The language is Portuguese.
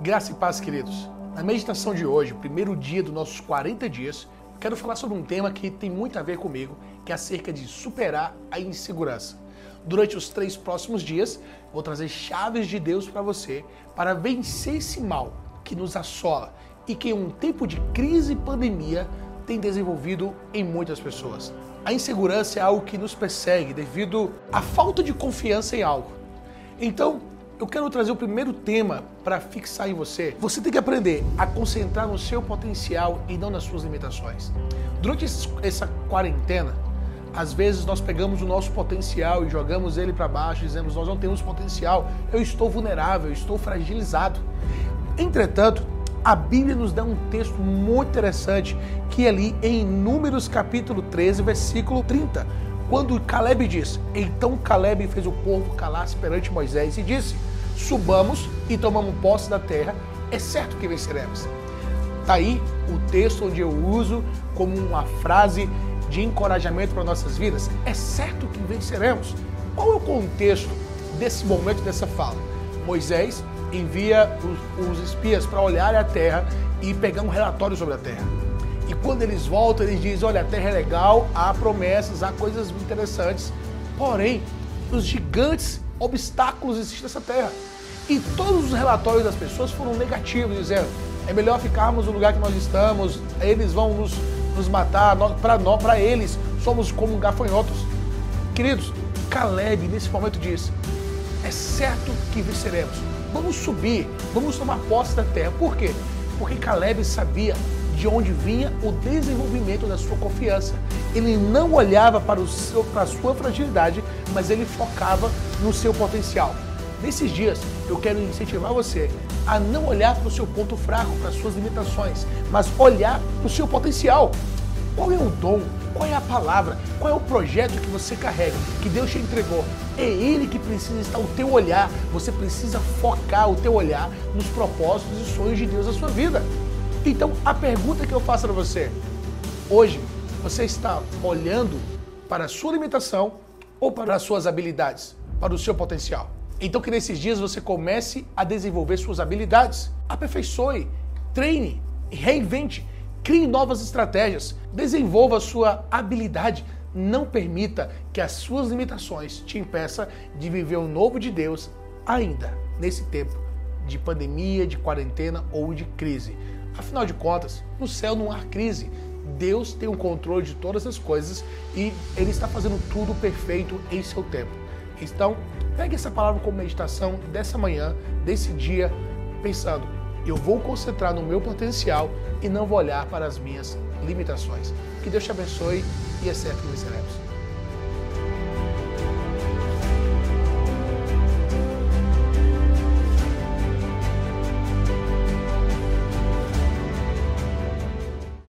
Graça e paz, queridos. Na meditação de hoje, primeiro dia dos nossos 40 dias, quero falar sobre um tema que tem muito a ver comigo, que é acerca de superar a insegurança. Durante os três próximos dias, vou trazer chaves de Deus para você para vencer esse mal que nos assola e que em um tempo de crise e pandemia tem desenvolvido em muitas pessoas. A insegurança é algo que nos persegue devido à falta de confiança em algo. Então, eu quero trazer o primeiro tema para fixar em você. Você tem que aprender a concentrar no seu potencial e não nas suas limitações. Durante essa quarentena, às vezes nós pegamos o nosso potencial e jogamos ele para baixo, dizemos nós não temos potencial, eu estou vulnerável, eu estou fragilizado. Entretanto, a Bíblia nos dá um texto muito interessante que é ali em Números capítulo 13, versículo 30 quando Caleb diz, então Caleb fez o povo calar-se perante Moisés e disse: Subamos e tomamos posse da terra, é certo que venceremos. Está aí o texto onde eu uso como uma frase de encorajamento para nossas vidas. É certo que venceremos. Qual é o contexto desse momento, dessa fala? Moisés envia os, os espias para olhar a terra e pegar um relatório sobre a terra. E quando eles voltam, eles dizem: olha, a terra é legal, há promessas, há coisas interessantes. Porém, os gigantes, obstáculos existem nessa terra. E todos os relatórios das pessoas foram negativos, dizendo: é melhor ficarmos no lugar que nós estamos, eles vão nos, nos matar, para eles somos como gafanhotos. Queridos, Caleb nesse momento diz: é certo que venceremos. Vamos subir, vamos tomar posse da terra. Por quê? Porque Caleb sabia de onde vinha o desenvolvimento da sua confiança. Ele não olhava para, o seu, para a sua fragilidade, mas ele focava no seu potencial. Nesses dias, eu quero incentivar você a não olhar para o seu ponto fraco, para as suas limitações, mas olhar para o seu potencial. Qual é o dom? Qual é a palavra? Qual é o projeto que você carrega, que Deus te entregou? É Ele que precisa estar o teu olhar. Você precisa focar o teu olhar nos propósitos e sonhos de Deus na sua vida. Então, a pergunta que eu faço para você, hoje, você está olhando para a sua limitação ou para as suas habilidades, para o seu potencial? Então, que nesses dias você comece a desenvolver suas habilidades, aperfeiçoe, treine, reinvente, crie novas estratégias, desenvolva a sua habilidade. Não permita que as suas limitações te impeçam de viver o novo de Deus ainda nesse tempo de pandemia, de quarentena ou de crise. Afinal de contas, no céu não há crise. Deus tem o controle de todas as coisas e Ele está fazendo tudo perfeito em seu tempo. Então, pegue essa palavra como meditação dessa manhã, desse dia, pensando: eu vou concentrar no meu potencial e não vou olhar para as minhas limitações. Que Deus te abençoe e é certo que venceremos.